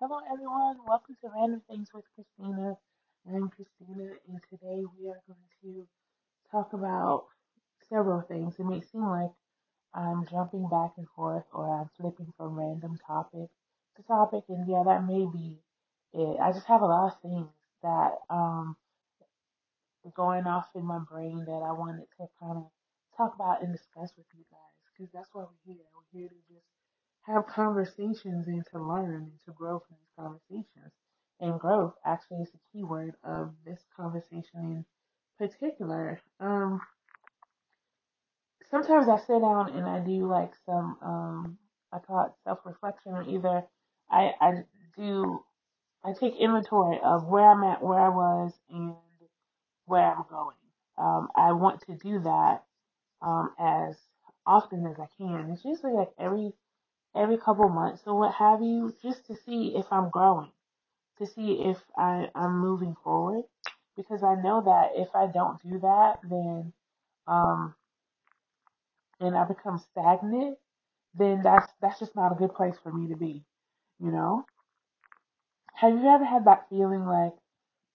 Hello, everyone. Welcome to Random Things with Christina. I'm Christina, and today we are going to talk about several things. It may seem like I'm jumping back and forth or I'm flipping from random topic to topic, and yeah, that may be it. I just have a lot of things that um going off in my brain that I wanted to kind of talk about and discuss with you guys because that's why we're here. We're here to just have conversations and to learn and to grow from these conversations. And growth actually is the key word of this conversation in particular. Um, sometimes I sit down and I do like some, um, I call it self reflection, or either I, I do, I take inventory of where I'm at, where I was, and where I'm going. Um, I want to do that um, as often as I can. It's usually like every every couple months or what have you, just to see if I'm growing, to see if I, I'm moving forward. Because I know that if I don't do that, then um, and I become stagnant, then that's that's just not a good place for me to be. You know? Have you ever had that feeling like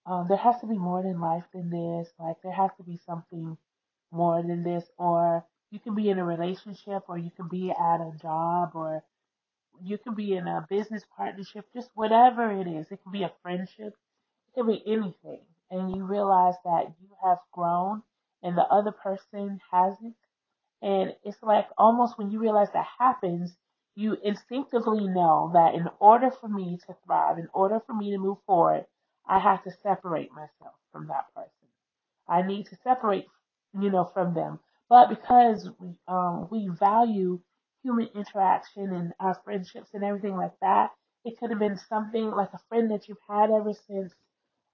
um, there has to be more than life than this? Like there has to be something more than this, or you can be in a relationship, or you can be at a job, or you can be in a business partnership, just whatever it is. It can be a friendship, it can be anything. And you realize that you have grown and the other person hasn't. And it's like almost when you realize that happens, you instinctively know that in order for me to thrive, in order for me to move forward, I have to separate myself from that person. I need to separate, you know, from them. But because we, um, we value human interaction and our friendships and everything like that, it could have been something like a friend that you've had ever since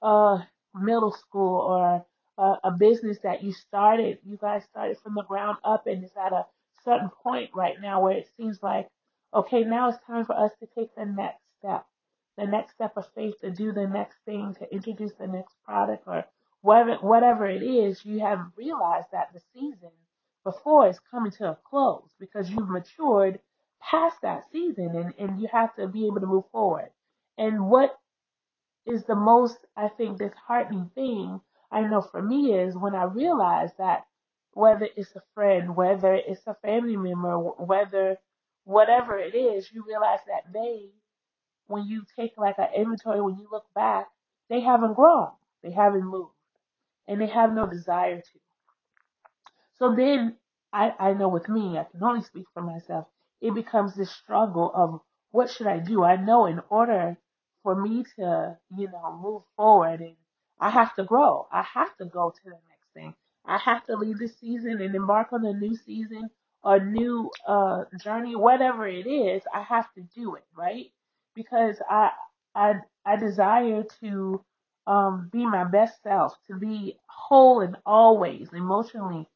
uh, middle school or a, a business that you started. You guys started from the ground up and it's at a certain point right now where it seems like, okay, now it's time for us to take the next step, the next step of faith to do the next thing, to introduce the next product or whatever, whatever it is, you have realized that the season before is coming to a close because you've matured past that season and, and you have to be able to move forward. And what is the most, I think, disheartening thing I know for me is when I realize that whether it's a friend, whether it's a family member, whether whatever it is, you realize that they, when you take like an inventory, when you look back, they haven't grown, they haven't moved, and they have no desire to. So then I, I know with me, I can only speak for myself, it becomes this struggle of what should I do? I know in order for me to, you know, move forward and I have to grow. I have to go to the next thing. I have to leave this season and embark on a new season or new uh journey, whatever it is, I have to do it, right? Because I I I desire to um be my best self, to be whole and always emotionally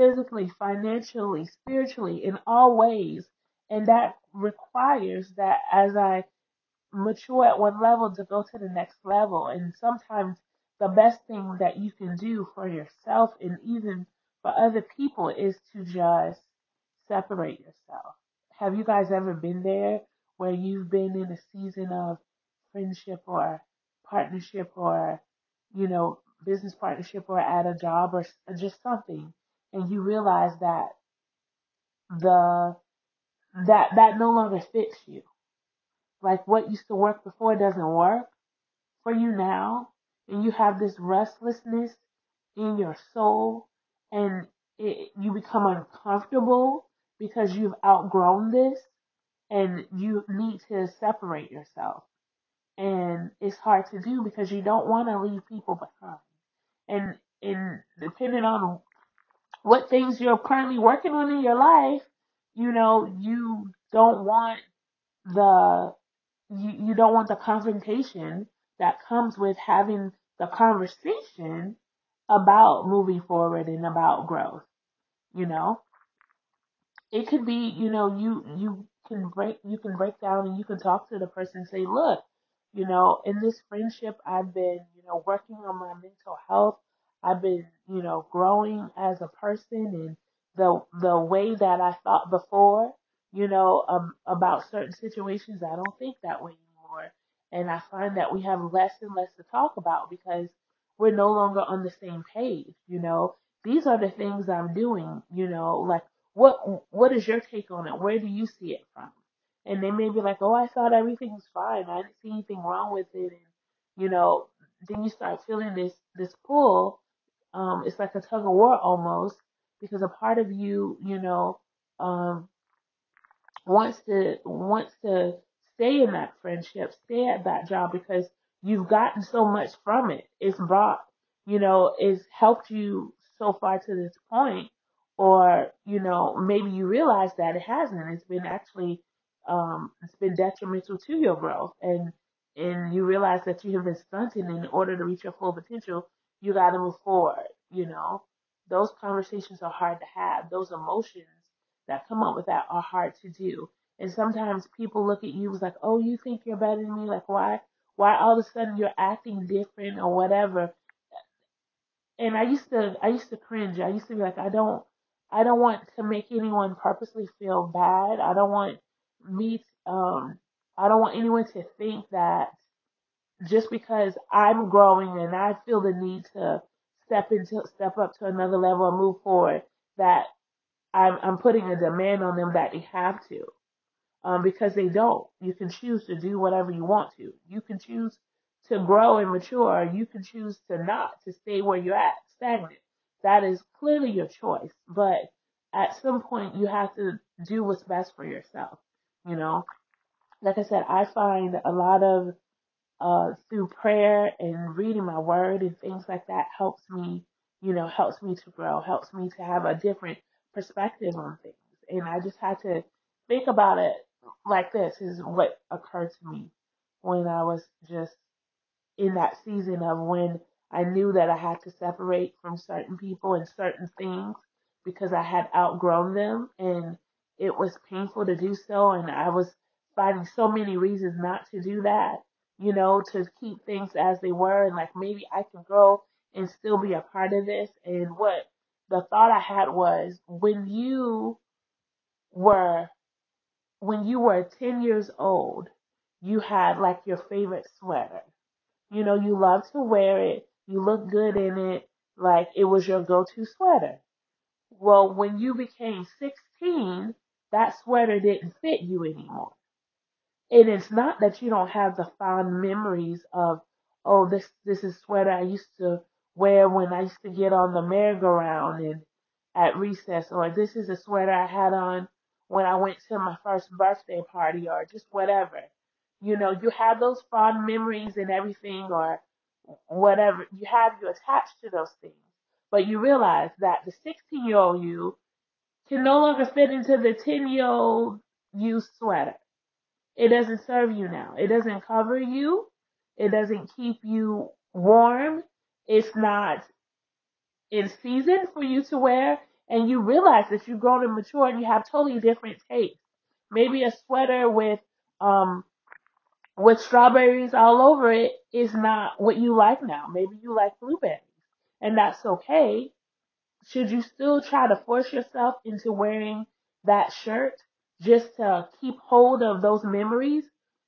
physically, financially, spiritually, in all ways. And that requires that as I mature at one level to go to the next level. And sometimes the best thing that you can do for yourself and even for other people is to just separate yourself. Have you guys ever been there where you've been in a season of friendship or partnership or, you know, business partnership or at a job or just something and you realize that the that that no longer fits you like what used to work before doesn't work for you now, and you have this restlessness in your soul, and it, you become uncomfortable because you've outgrown this, and you need to separate yourself. And it's hard to do because you don't want to leave people behind. And and depending on what things you're currently working on in your life, you know, you don't want the you, you don't want the confrontation that comes with having the conversation about moving forward and about growth, you know? it could be you know you you can break you can break down and you can talk to the person and say look you know in this friendship i've been you know working on my mental health i've been you know growing as a person and the the way that i thought before you know um, about certain situations i don't think that way anymore. And I find that we have less and less to talk about because we're no longer on the same page. You know, these are the things I'm doing. You know, like what what is your take on it? Where do you see it from? And they may be like, oh, I thought everything was fine. I didn't see anything wrong with it. And you know, then you start feeling this this pull. Um, it's like a tug of war almost because a part of you, you know, um, wants to wants to stay in that friendship, stay at that job because you've gotten so much from it. It's brought, you know, it's helped you so far to this point, or you know, maybe you realize that it hasn't. It's been actually, um, it's been detrimental to your growth, and and you realize that you have been stunted. In order to reach your full potential, you got to move forward. You know, those conversations are hard to have. Those emotions that come up with that are hard to do. And sometimes people look at you as like, oh, you think you're better than me? Like, why, why all of a sudden you're acting different or whatever? And I used to, I used to cringe. I used to be like, I don't, I don't want to make anyone purposely feel bad. I don't want me, um, I don't want anyone to think that just because I'm growing and I feel the need to step into, step up to another level and move forward, that I'm, I'm putting a demand on them that they have to, um, because they don't. You can choose to do whatever you want to. You can choose to grow and mature. You can choose to not, to stay where you're at, stagnant. That is clearly your choice. But at some point, you have to do what's best for yourself. You know, like I said, I find a lot of uh, through prayer and reading my word and things like that helps me, you know, helps me to grow, helps me to have a different perspective on things. And I just had to think about it like this is what occurred to me when I was just in that season of when I knew that I had to separate from certain people and certain things because I had outgrown them and it was painful to do so and I was finding so many reasons not to do that, you know, to keep things as they were and like maybe I can grow and still be a part of this and what the thought I had was when you were when you were 10 years old, you had like your favorite sweater you know, you love to wear it. You look good in it. Like it was your go-to sweater. Well, when you became 16, that sweater didn't fit you anymore. And it's not that you don't have the fond memories of, oh, this this is sweater I used to wear when I used to get on the merry-go-round and at recess, or this is a sweater I had on when I went to my first birthday party, or just whatever. You know, you have those fond memories and everything, or whatever. You have you attached to those things, but you realize that the 16 year old you can no longer fit into the 10 year old you sweater it doesn't serve you now. It doesn't cover you. It doesn't keep you warm. It's not in season for you to wear. And you realize that you've grown and matured and you have totally different tastes. Maybe a sweater with, um, with strawberries all over it is not what you like now. Maybe you like blueberries and that's okay should you still try to force yourself into wearing that shirt just to keep hold of those memories,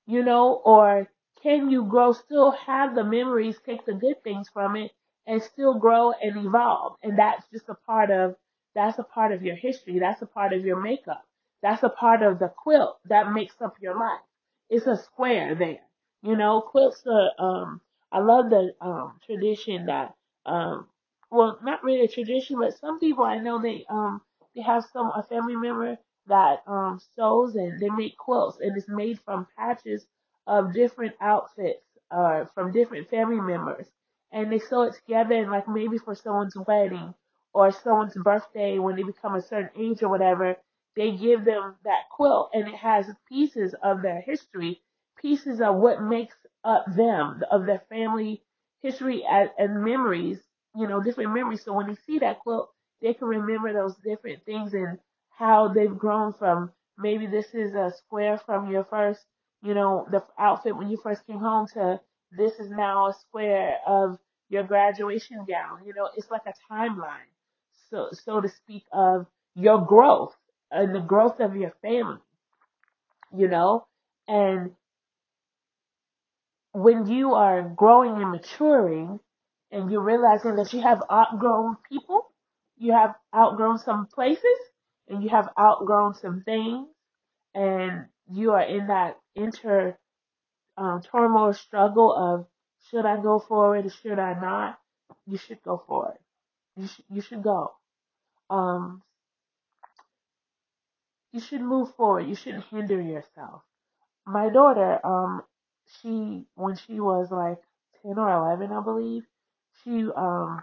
you know, or can you grow, still have the memories, take the good things from it and still grow and evolve? And that's just a part of, that's a part of your history. That's a part of your makeup. That's a part of the quilt that makes up your life. It's a square there. You know, quilts are, um, I love the, um, tradition that, um, well, not really a tradition, but some people I know they um they have some a family member that um sews and they make quilts and it's made from patches of different outfits uh from different family members and they sew it together and like maybe for someone's wedding or someone's birthday when they become a certain age or whatever they give them that quilt and it has pieces of their history pieces of what makes up them of their family history and, and memories you know, different memories. So when they see that quilt, they can remember those different things and how they've grown from maybe this is a square from your first, you know, the outfit when you first came home to this is now a square of your graduation gown. You know, it's like a timeline, so so to speak, of your growth and the growth of your family. You know, and when you are growing and maturing and you're realizing that you have outgrown people, you have outgrown some places, and you have outgrown some things, and you are in that inter um, turmoil struggle of should I go forward or should I not? You should go forward. You should you should go. Um, you should move forward. You shouldn't hinder yourself. My daughter, um, she when she was like ten or eleven, I believe, she um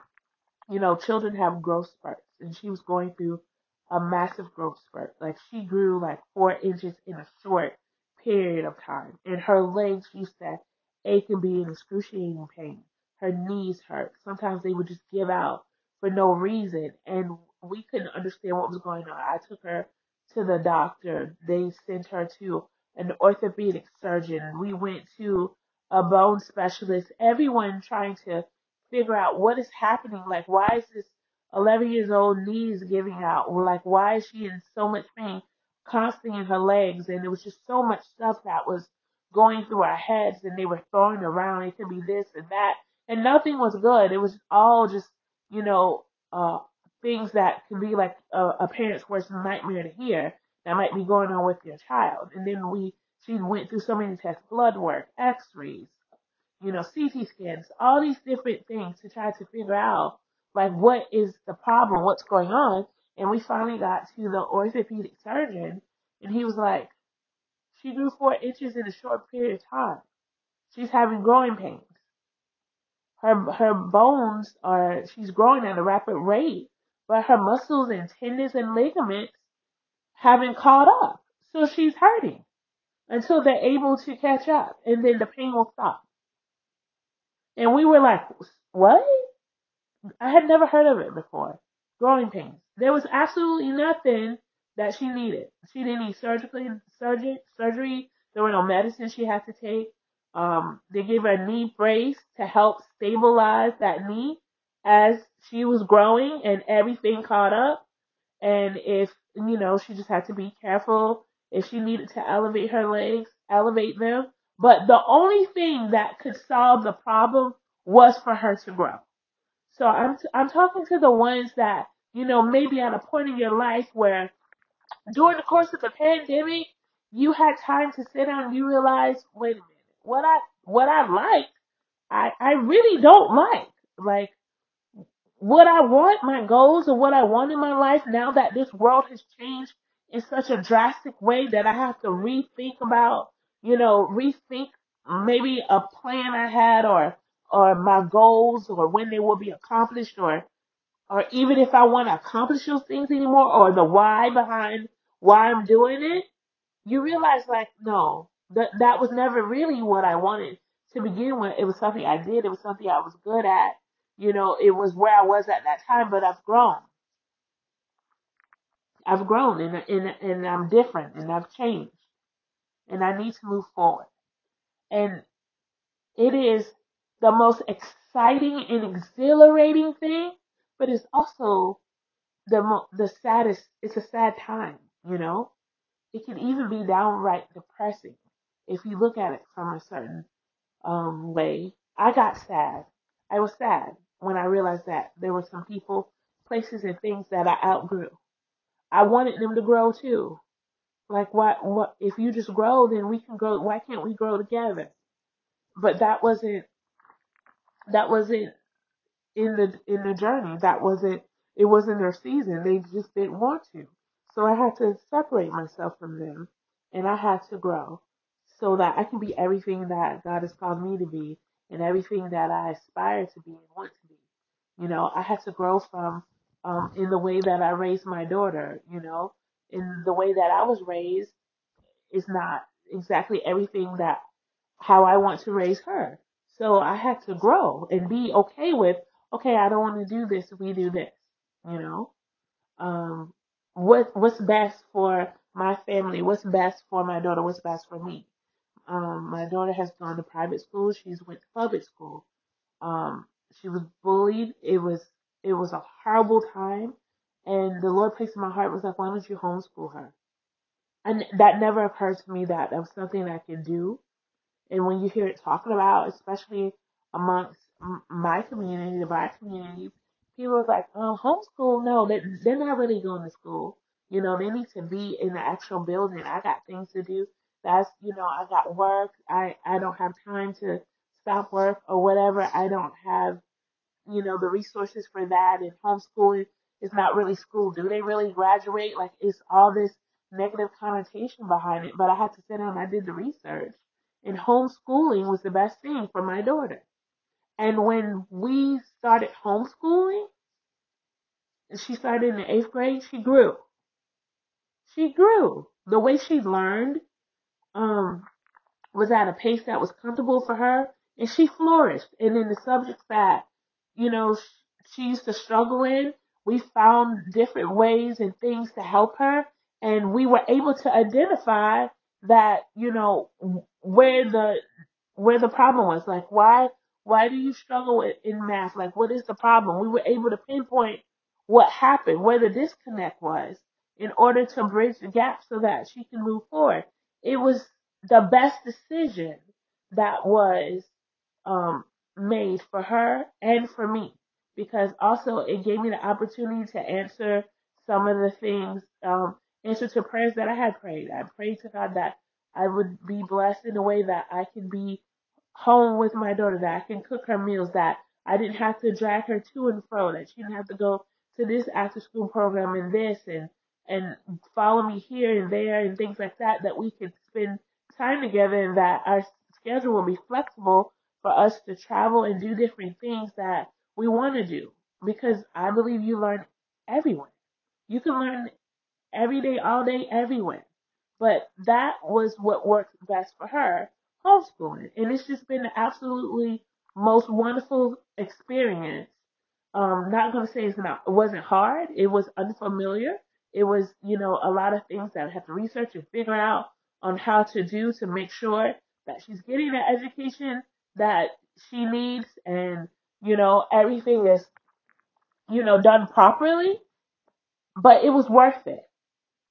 you know, children have growth spurts, and she was going through a massive growth spurt. Like she grew like four inches in a short period of time, and her legs used to ache and be in excruciating pain. Her knees hurt. Sometimes they would just give out for no reason, and we couldn't understand what was going on. I took her to the doctor. They sent her to an orthopedic surgeon. We went to a bone specialist. Everyone trying to figure out what is happening. Like, why is this 11 years old knees giving out? Or like, why is she in so much pain constantly in her legs? And there was just so much stuff that was going through our heads and they were throwing around. It could be this and that. And nothing was good. It was all just, you know, uh, things that could be like a, a parent's worst nightmare to hear that might be going on with your child. And then we, she went through so many tests, blood work, x-rays, you know, CT scans, all these different things to try to figure out like what is the problem, what's going on. And we finally got to the orthopedic surgeon and he was like, she grew four inches in a short period of time. She's having growing pains. Her, her bones are, she's growing at a rapid rate, but her muscles and tendons and ligaments haven't caught up. So she's hurting until they're able to catch up and then the pain will stop. And we were like, what? I had never heard of it before. Growing pains. There was absolutely nothing that she needed. She didn't need surgically surgery. Surgery. There were no medicines she had to take. Um, they gave her a knee brace to help stabilize that knee as she was growing and everything caught up. And if you know, she just had to be careful. If she needed to elevate her legs, elevate them. But the only thing that could solve the problem was for her to grow. So I'm t- I'm talking to the ones that you know maybe at a point in your life where during the course of the pandemic you had time to sit down and you realize, wait a minute, what I what I like, I I really don't like. Like what I want, my goals or what I want in my life now that this world has changed in such a drastic way that I have to rethink about, you know, rethink maybe a plan I had or or my goals or when they will be accomplished or or even if I want to accomplish those things anymore, or the why behind why I'm doing it, you realize like, no, that that was never really what I wanted to begin with. It was something I did. It was something I was good at. You know, it was where I was at that time, but I've grown. I've grown and, and, and I'm different and I've changed and I need to move forward. And it is the most exciting and exhilarating thing, but it's also the mo- the saddest it's a sad time you know? It can even be downright depressing if you look at it from a certain um way. I got sad. I was sad when i realized that there were some people places and things that i outgrew. I wanted them to grow too. Like what what if you just grow then we can grow why can't we grow together? But that wasn't that wasn't in the in the journey. That wasn't it wasn't their season. They just didn't want to. So I had to separate myself from them and I had to grow so that I can be everything that God has called me to be and everything that I aspire to be and want to be. You know, I had to grow from um in the way that I raised my daughter, you know, in the way that I was raised is not exactly everything that how I want to raise her. So I had to grow and be okay with, okay, I don't want to do this we do this, you know? Um, what, what's best for my family? What's best for my daughter? What's best for me? Um, my daughter has gone to private school. She's went to public school. Um, she was bullied. It was, it was a horrible time. And the Lord placed in my heart was like, why don't you homeschool her? And that never occurred to me that that was something I could do And when you hear it talking about, especially amongst my community, the black community, people are like, um, homeschool, no, they, they're not really going to school. You know, they need to be in the actual building. I got things to do. That's, you know, I got work. I, I don't have time to stop work or whatever. I don't have you know, the resources for that and homeschooling is not really school. Do they really graduate? Like it's all this negative connotation behind it. But I had to sit down and I did the research. And homeschooling was the best thing for my daughter. And when we started homeschooling, and she started in the eighth grade, she grew. She grew. The way she learned, um, was at a pace that was comfortable for her, and she flourished. And in the subjects that, you know, she used to struggle in, we found different ways and things to help her, and we were able to identify that, you know, where the where the problem was. Like, why why do you struggle in math? Like, what is the problem? We were able to pinpoint what happened, where the disconnect was, in order to bridge the gap so that she can move forward. It was the best decision that was um, made for her and for me because also it gave me the opportunity to answer some of the things, um, answer to prayers that I had prayed. I prayed to God that I would be blessed in a way that I can be home with my daughter, that I can cook her meals, that I didn't have to drag her to and fro, that she didn't have to go to this after school program and this and and follow me here and there and things like that, that we could spend time together and that our schedule will be flexible for us to travel and do different things that we want to do. Because I believe you learn everywhere. You can learn every day, all day, everywhere. But that was what worked best for her, homeschooling. And it's just been absolutely most wonderful experience. Um, not gonna say it's not it wasn't hard. It was unfamiliar. It was, you know, a lot of things that I had to research and figure out on how to do to make sure that she's getting the education that she needs and, you know, everything is, you know, done properly. But it was worth it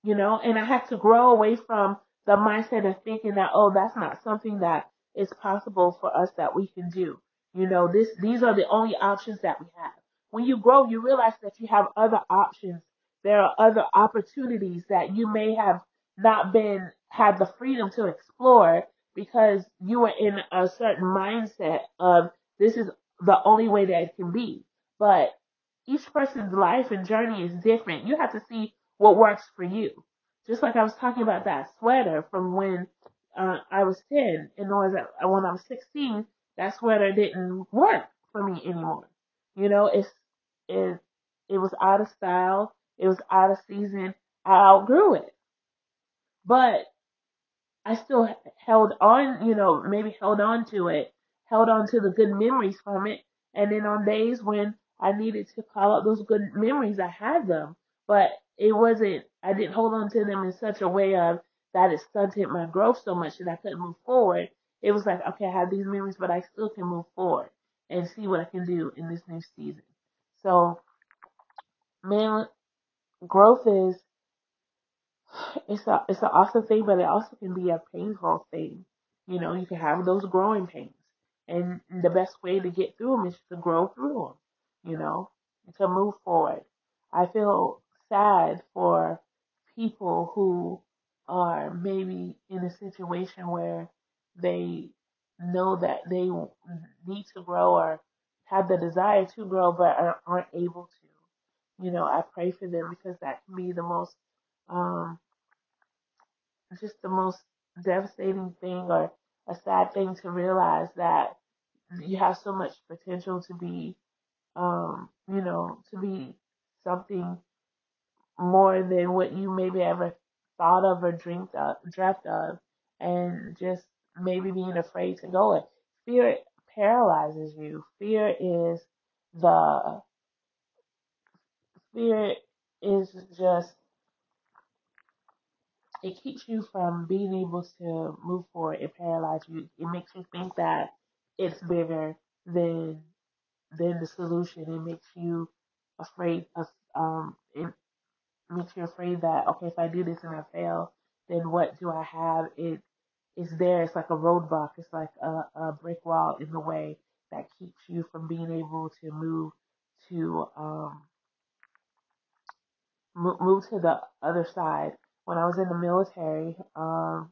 you know, and I had to grow away from the mindset of thinking that, oh, that's not something that is possible for us that we can do. You know, this, these are the only options that we have. When you grow, you realize that you have other options. There are other opportunities that you may have not been, had the freedom to explore because you were in a certain mindset of this is the only way that it can be. But each person's life and journey is different. You have to see what works for you. Just like I was talking about that sweater from when uh, I was 10 and was when I was 16, that sweater didn't work for me anymore. You know, it's, it, it was out of style. It was out of season. I outgrew it. But I still held on, you know, maybe held on to it, held on to the good memories from it. And then on days when I needed to call up those good memories, I had them. But it wasn't, I didn't hold on to them in such a way of that it stunted my growth so much that I couldn't move forward. It was like, okay, I have these memories, but I still can move forward and see what I can do in this new season. So, man, growth is it's a it's an awesome thing, but it also can be a painful thing. You know, you can have those growing pains, and the best way to get through them is to grow through them. You know, to move forward. I feel sad for people who are maybe in a situation where they know that they need to grow or have the desire to grow but are, aren't able to. You know, I pray for them because that can be the most um, just the most devastating thing or a sad thing to realize that you have so much potential to be, um, you know, to be something more than what you maybe ever thought of or dreamed of, dreamt of, and just maybe being afraid to go it. Fear paralyzes you. Fear is the fear is just it keeps you from being able to move forward. It paralyzes you. It makes you think that it's bigger than than the solution. It makes you afraid of um. It makes you afraid that okay, if I do this and I fail, then what do I have? It is there. It's like a roadblock. It's like a, a brick wall in the way that keeps you from being able to move to um, move to the other side. When I was in the military, um,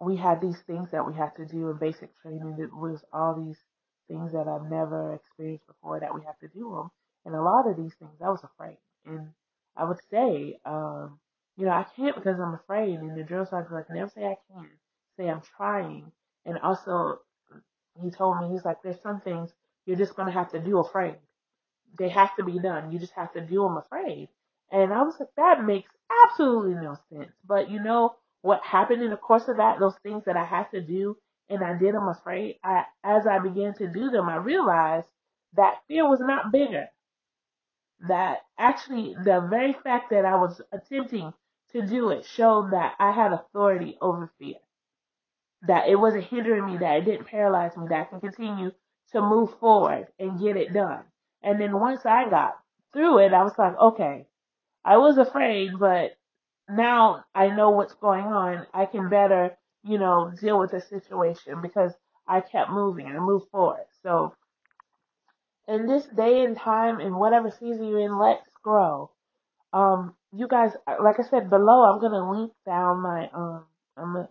we had these things that we had to do in basic training. It was all these things that I've never experienced before that we have to do them. And a lot of these things, I was afraid. And I would say, um, you know, I can't because I'm afraid. And the drill sergeant was like, never say I can. Say I'm trying. And also, he told me, he's like, there's some things you're just going to have to do afraid they have to be done. You just have to do them afraid. And I was like, that makes absolutely no sense. But you know what happened in the course of that? Those things that I had to do and I did them afraid. I, as I began to do them, I realized that fear was not bigger. That actually the very fact that I was attempting to do it showed that I had authority over fear that it wasn't hindering me, that it didn't paralyze me, that I can continue to move forward and get it done. And then once I got through it, I was like, okay, I was afraid, but now I know what's going on. I can better, you know, deal with the situation because I kept moving and moved forward. So in this day and time, in whatever season you're in, let's grow. Um, you guys, like I said below, I'm gonna link down my um, I'm gonna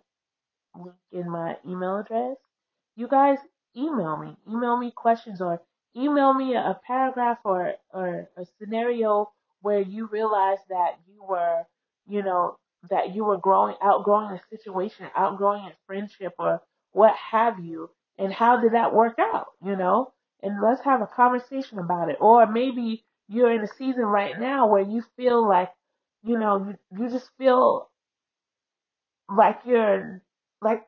link in my email address. You guys email me. Email me questions or email me a paragraph or, or a scenario where you realized that you were, you know, that you were growing, outgrowing a situation, outgrowing a friendship or what have you. And how did that work out, you know? And let's have a conversation about it. Or maybe you're in a season right now where you feel like, you know, you, you just feel like you're like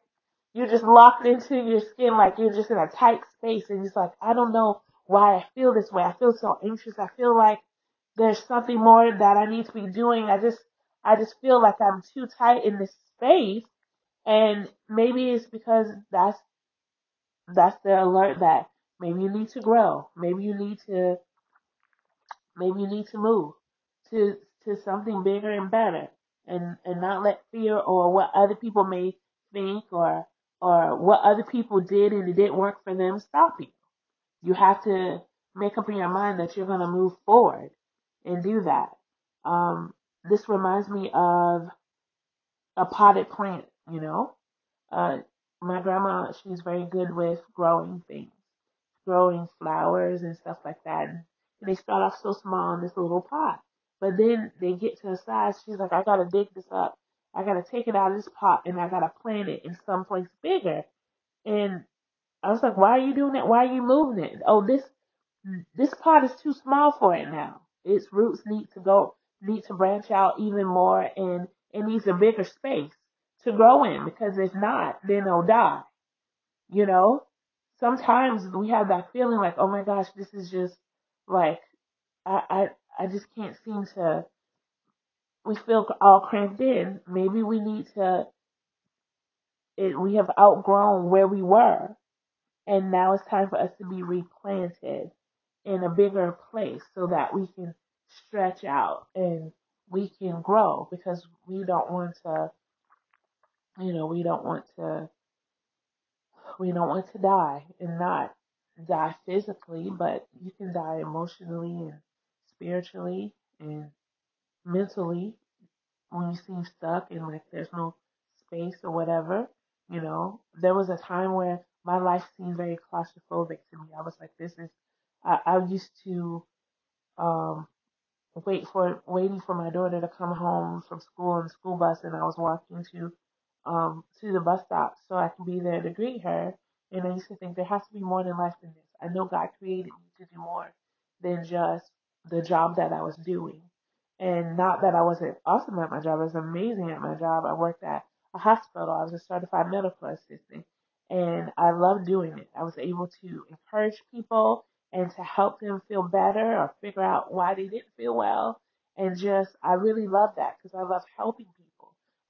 you're just locked into your skin like you're just in a tight space and it's like I don't know why I feel this way. I feel so anxious. I feel like there's something more that I need to be doing. I just I just feel like I'm too tight in this space and maybe it's because that's that's the alert that maybe you need to grow. Maybe you need to Maybe you need to move to to something bigger and better, and and not let fear or what other people may think or or what other people did and it didn't work for them stop you. You have to make up in your mind that you're going to move forward and do that. Um, this reminds me of a potted plant. You know, uh, my grandma she's very good with growing things growing flowers and stuff like that. And they start off so small in this little pot. But then they get to a size, she's like, I gotta dig this up. I gotta take it out of this pot and I gotta plant it in someplace bigger. And I was like, why are you doing that? Why are you moving it? Oh, this, this pot is too small for it now. Its roots need to go, need to branch out even more and it needs a bigger space to grow in because if not, then it'll die. You know, sometimes we have that feeling like, oh my gosh, this is just like I I I just can't seem to. We feel all cramped in. Maybe we need to. It, we have outgrown where we were, and now it's time for us to be replanted in a bigger place so that we can stretch out and we can grow because we don't want to. You know, we don't want to We don't want to die and not die physically, but you can die emotionally and spiritually and mentally when you seem stuck and like there's no space or whatever. You know, there was a time where my life seemed very claustrophobic to me. I was like, this is, I, I used to, um, wait for waiting for my daughter to come home from school on the school bus and I was walking to um to the bus stop so I can be there to greet her and I used to think there has to be more than life than this. I know God created me to do more than just the job that I was doing. And not that I wasn't awesome at my job, I was amazing at my job. I worked at a hospital, I was a certified medical assistant and I loved doing it. I was able to encourage people and to help them feel better or figure out why they didn't feel well. And just, I really love that because I love helping.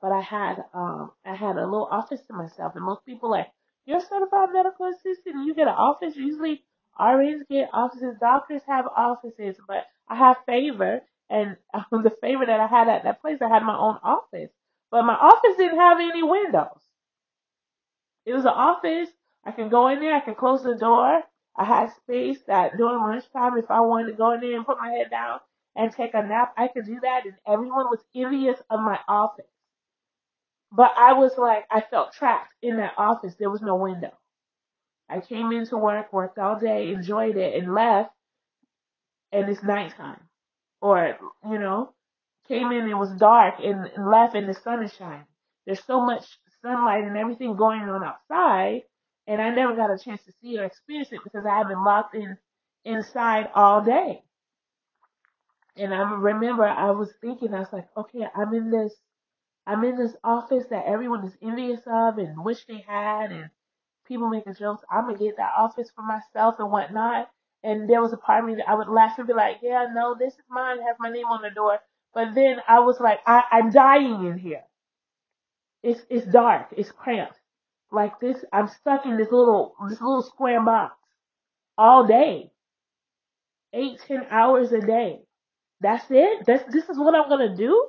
But I had, um, I had a little office to myself, and most people like, you're a certified medical assistant, and you get an office. Usually, RNs get offices, doctors have offices, but I have favor, and um, the favor that I had at that place, I had my own office. But my office didn't have any windows. It was an office. I can go in there. I can close the door. I had space that during lunchtime, if I wanted to go in there and put my head down and take a nap, I could do that. And everyone was envious of my office. But I was like, I felt trapped in that office. There was no window. I came into work, worked all day, enjoyed it, and left, and it's nighttime. Or, you know, came in, and it was dark, and, and left, and the sun is shining. There's so much sunlight and everything going on outside, and I never got a chance to see or experience it because I have been locked in inside all day. And I remember I was thinking, I was like, okay, I'm in this, I'm in this office that everyone is envious of and wish they had, and people making jokes. I'm gonna get that office for myself and whatnot. And there was a part of me that I would laugh and be like, yeah, no, this is mine, have my name on the door. But then I was like, I, I'm dying in here. It's it's dark, it's cramped. Like this, I'm stuck in this little this little square box all day, eight ten hours a day. That's it. That's this is what I'm gonna do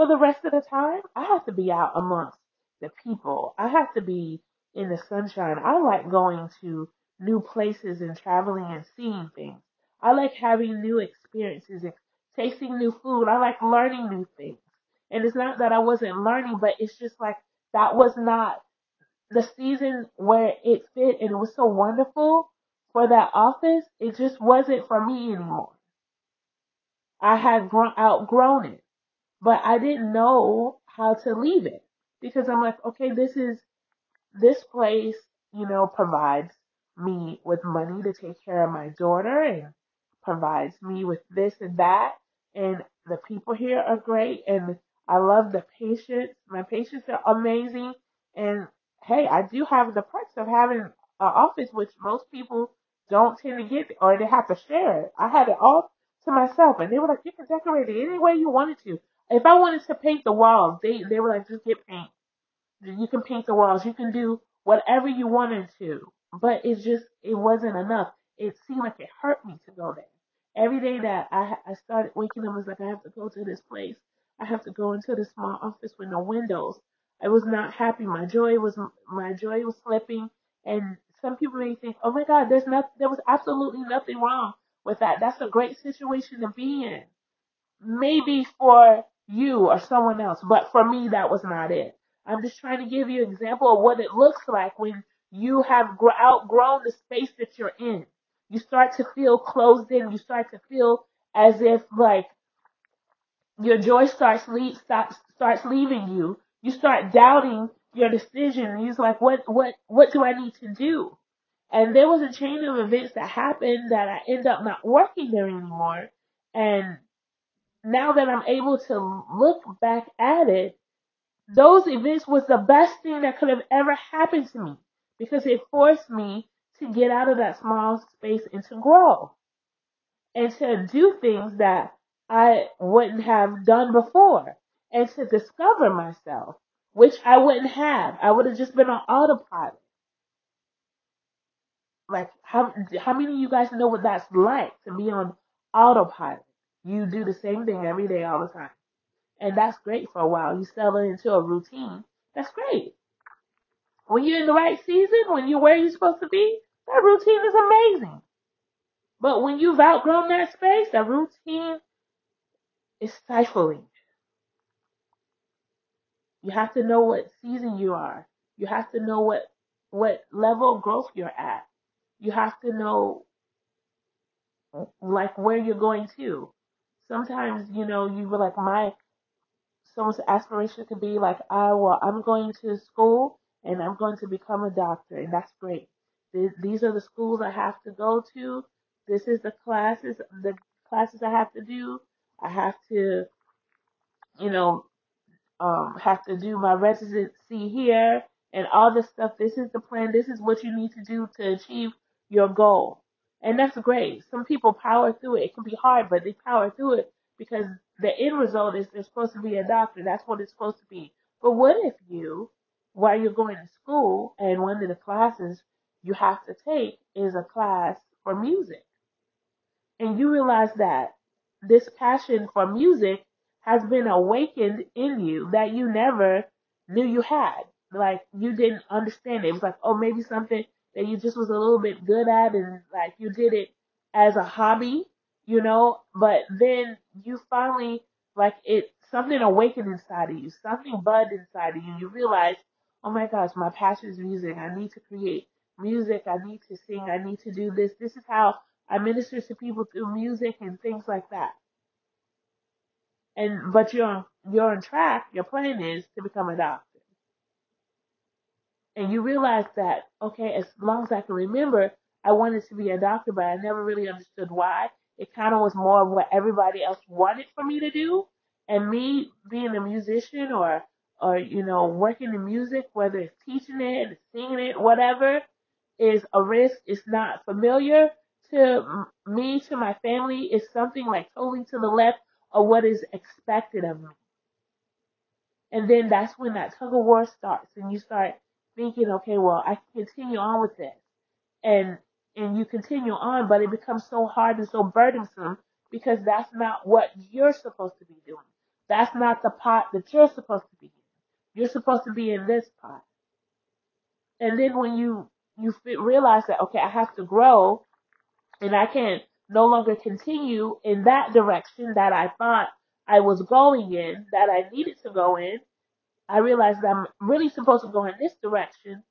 for the rest of the time. I have to be out amongst the people. I have to be in the sunshine. I like going to new places and traveling and seeing things. I like having new experiences and tasting new food. I like learning new things. And it's not that I wasn't learning, but it's just like that was not the season where it fit and it was so wonderful for that office. It just wasn't for me anymore. I had grown, outgrown it, but I didn't know how to leave it because I'm like, okay, this is this place, you know, provides me with money to take care of my daughter and provides me with this and that. And the people here are great. And I love the patients. My patients are amazing. And hey, I do have the perks of having an office, which most people don't tend to get, or they have to share it. I had it all to myself, and they were like, "You can decorate it any way you wanted to." If I wanted to paint the walls, they they were like, "Just get paint." You can paint the walls. You can do whatever you wanted to. But it's just, it wasn't enough. It seemed like it hurt me to go there. Every day that I, I started waking up, I was like, I have to go to this place. I have to go into this small office with no windows. I was not happy. My joy was, my joy was slipping. And some people may think, oh my God, there's not, there was absolutely nothing wrong with that. That's a great situation to be in maybe for you or someone else, but for me, that was not it. I'm just trying to give you an example of what it looks like when you have gr- outgrown the space that you're in. You start to feel closed in. You start to feel as if like your joy starts leave, starts, starts leaving you. You start doubting your decision. You're like, what, what, what do I need to do? And there was a chain of events that happened that I end up not working there anymore. And now that I'm able to look back at it, those events was the best thing that could have ever happened to me because it forced me to get out of that small space and to grow and to do things that I wouldn't have done before and to discover myself, which I wouldn't have. I would have just been on autopilot. Like how how many of you guys know what that's like to be on autopilot? You do the same thing every day all the time. And that's great for a while. You settle into a routine. That's great. When you're in the right season, when you're where you're supposed to be, that routine is amazing. But when you've outgrown that space, that routine is stifling. You have to know what season you are. You have to know what what level of growth you're at. You have to know like where you're going to. Sometimes, you know, you were like my someone's aspiration could be like, I well, I'm going to school and I'm going to become a doctor, and that's great. Th- These are the schools I have to go to. This is the classes, the classes I have to do. I have to, you know, um, have to do my residency here and all this stuff. This is the plan. This is what you need to do to achieve your goal. And that's great. Some people power through it. It can be hard, but they power through it because the end result is they're supposed to be a doctor. That's what it's supposed to be. But what if you, while you're going to school and one of the classes you have to take is a class for music and you realize that this passion for music has been awakened in you that you never knew you had. Like you didn't understand it. It was like, oh, maybe something that you just was a little bit good at and like you did it as a hobby, you know, but then you finally like it something awakened inside of you, something bud inside of you. You realize, oh my gosh, my passion is music. I need to create music. I need to sing. I need to do this. This is how I minister to people through music and things like that. And but you're you're on track. Your plan is to become a doctor and you realize that okay as long as i can remember i wanted to be a doctor but i never really understood why. It kind of was more of what everybody else wanted for me to do. And me being a musician or or you know working in music whether it's teaching it singing it whatever is a risk. It's not familiar to me to my family. It's something like totally to the left of what is expected of me. And then that's when that tug of war starts and you start thinking, okay, well, I continue on with this. And, and you continue on, but it becomes so hard and so burdensome because that's not what you're supposed to be doing. That's not the pot that you're supposed to be in. You're supposed to be in this pot. And then when you, you realize that, okay, I have to grow and I can no longer continue in that direction that I thought I was going in, that I needed to go in, I realized that I'm really supposed to go in this direction.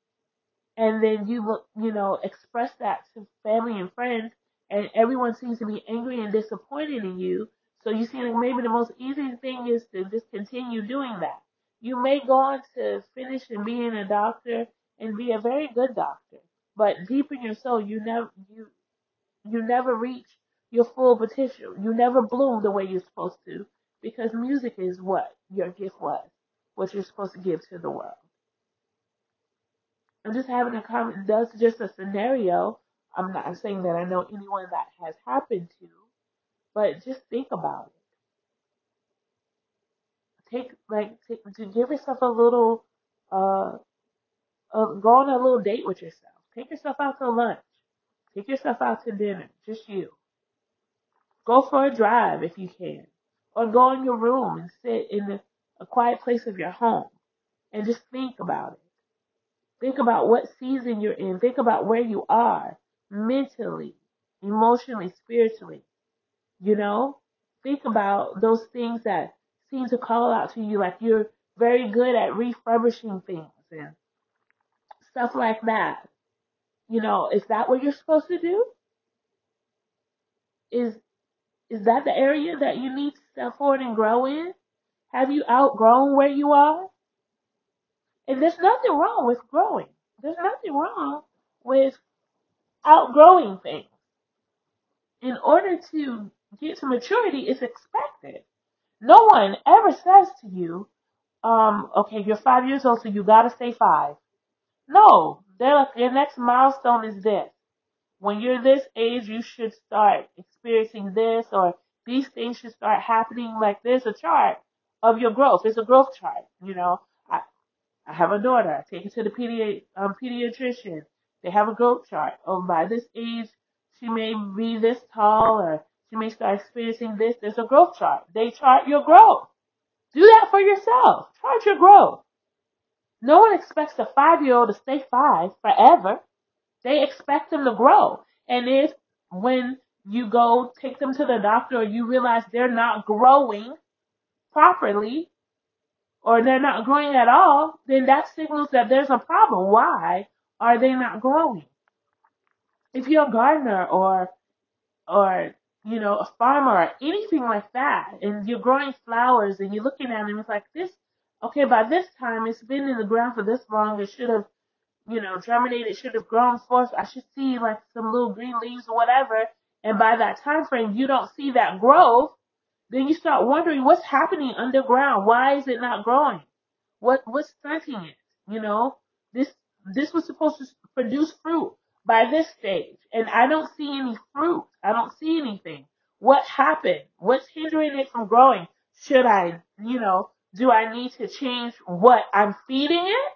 And then you you know, express that to family and friends, and everyone seems to be angry and disappointed in you. So you see, like maybe the most easy thing is to just continue doing that. You may go on to finish and being a doctor and be a very good doctor, but deep in your soul, you never you you never reach your full potential. You never bloom the way you're supposed to because music is what your gift was what you're supposed to give to the world. I'm just having a comment. That's just a scenario. I'm not saying that I know anyone that has happened to, but just think about it. Take like take, to give yourself a little, uh, uh, go on a little date with yourself. Take yourself out to lunch. Take yourself out to dinner. Just you. Go for a drive if you can, or go in your room and sit in a, a quiet place of your home and just think about it. Think about what season you're in. Think about where you are mentally, emotionally, spiritually. You know, think about those things that seem to call out to you like you're very good at refurbishing things and stuff like that. You know, is that what you're supposed to do? Is is that the area that you need to step forward and grow in? Have you outgrown where you are? And there's nothing wrong with growing. There's nothing wrong with outgrowing things. In order to get to maturity, it's expected. No one ever says to you, um, okay, you're five years old, so you gotta stay five. No, they're like, your next milestone is this. When you're this age, you should start experiencing this, or these things should start happening like this. A chart of your growth. It's a growth chart. You know, I, I have a daughter. I take her to the pedi- um, pediatrician. They have a growth chart. Oh, by this age, she may be this tall or she may start experiencing this. There's a growth chart. They chart your growth. Do that for yourself. Chart your growth. No one expects a five year old to stay five forever. They expect them to grow. And if when you go take them to the doctor or you realize they're not growing properly or they're not growing at all, then that signals that there's a problem. Why are they not growing? If you're a gardener or or you know a farmer or anything like that, and you're growing flowers and you're looking at them, it's like this. Okay, by this time it's been in the ground for this long. It should have you know, germinated, should have grown forth. I should see like some little green leaves or whatever. And by that time frame, you don't see that growth. Then you start wondering what's happening underground. Why is it not growing? What what's stunting it? You know, this this was supposed to produce fruit by this stage, and I don't see any fruit. I don't see anything. What happened? What's hindering it from growing? Should I, you know, do I need to change what I'm feeding it?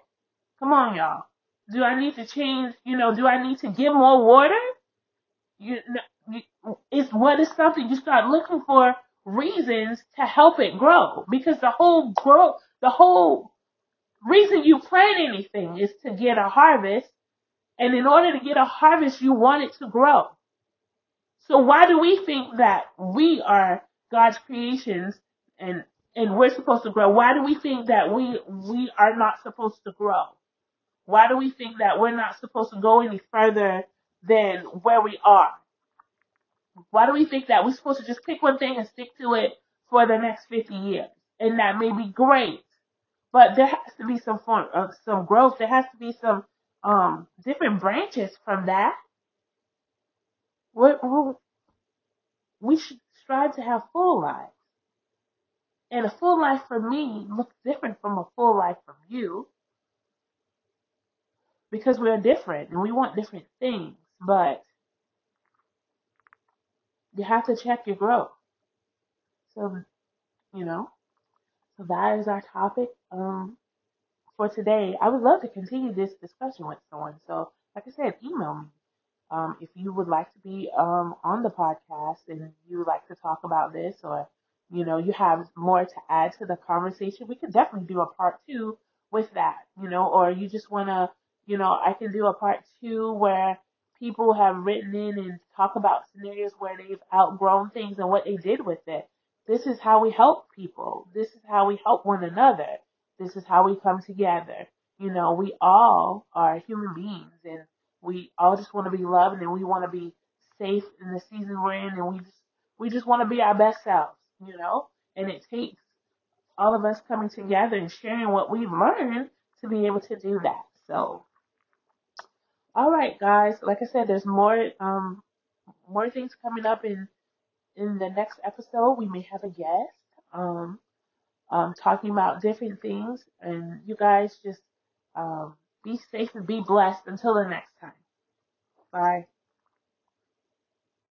Come on, y'all. Do I need to change? You know, do I need to give more water? You, you it's what is something you start looking for. Reasons to help it grow because the whole grow, the whole reason you plant anything is to get a harvest. And in order to get a harvest, you want it to grow. So why do we think that we are God's creations and and we're supposed to grow? Why do we think that we we are not supposed to grow? Why do we think that we're not supposed to go any further than where we are? Why do we think that we're supposed to just pick one thing and stick to it for the next 50 years? And that may be great, but there has to be some form of some growth. There has to be some um, different branches from that. We're, we should strive to have full lives. And a full life for me looks different from a full life from you because we're different and we want different things. But you have to check your growth. So, you know, so that is our topic um, for today. I would love to continue this discussion with someone. So, like I said, email me. Um, if you would like to be um, on the podcast and you would like to talk about this or you know you have more to add to the conversation, we could definitely do a part two with that, you know, or you just want to, you know, I can do a part two where people have written in and talk about scenarios where they've outgrown things and what they did with it. This is how we help people. This is how we help one another. This is how we come together. You know, we all are human beings and we all just want to be loved and we want to be safe in the season we're in and we just we just want to be our best selves, you know? And it takes all of us coming together and sharing what we've learned to be able to do that. So all right guys, like I said, there's more um more things coming up in in the next episode. We may have a guest. Um um talking about different things and you guys just um be safe and be blessed until the next time. Bye.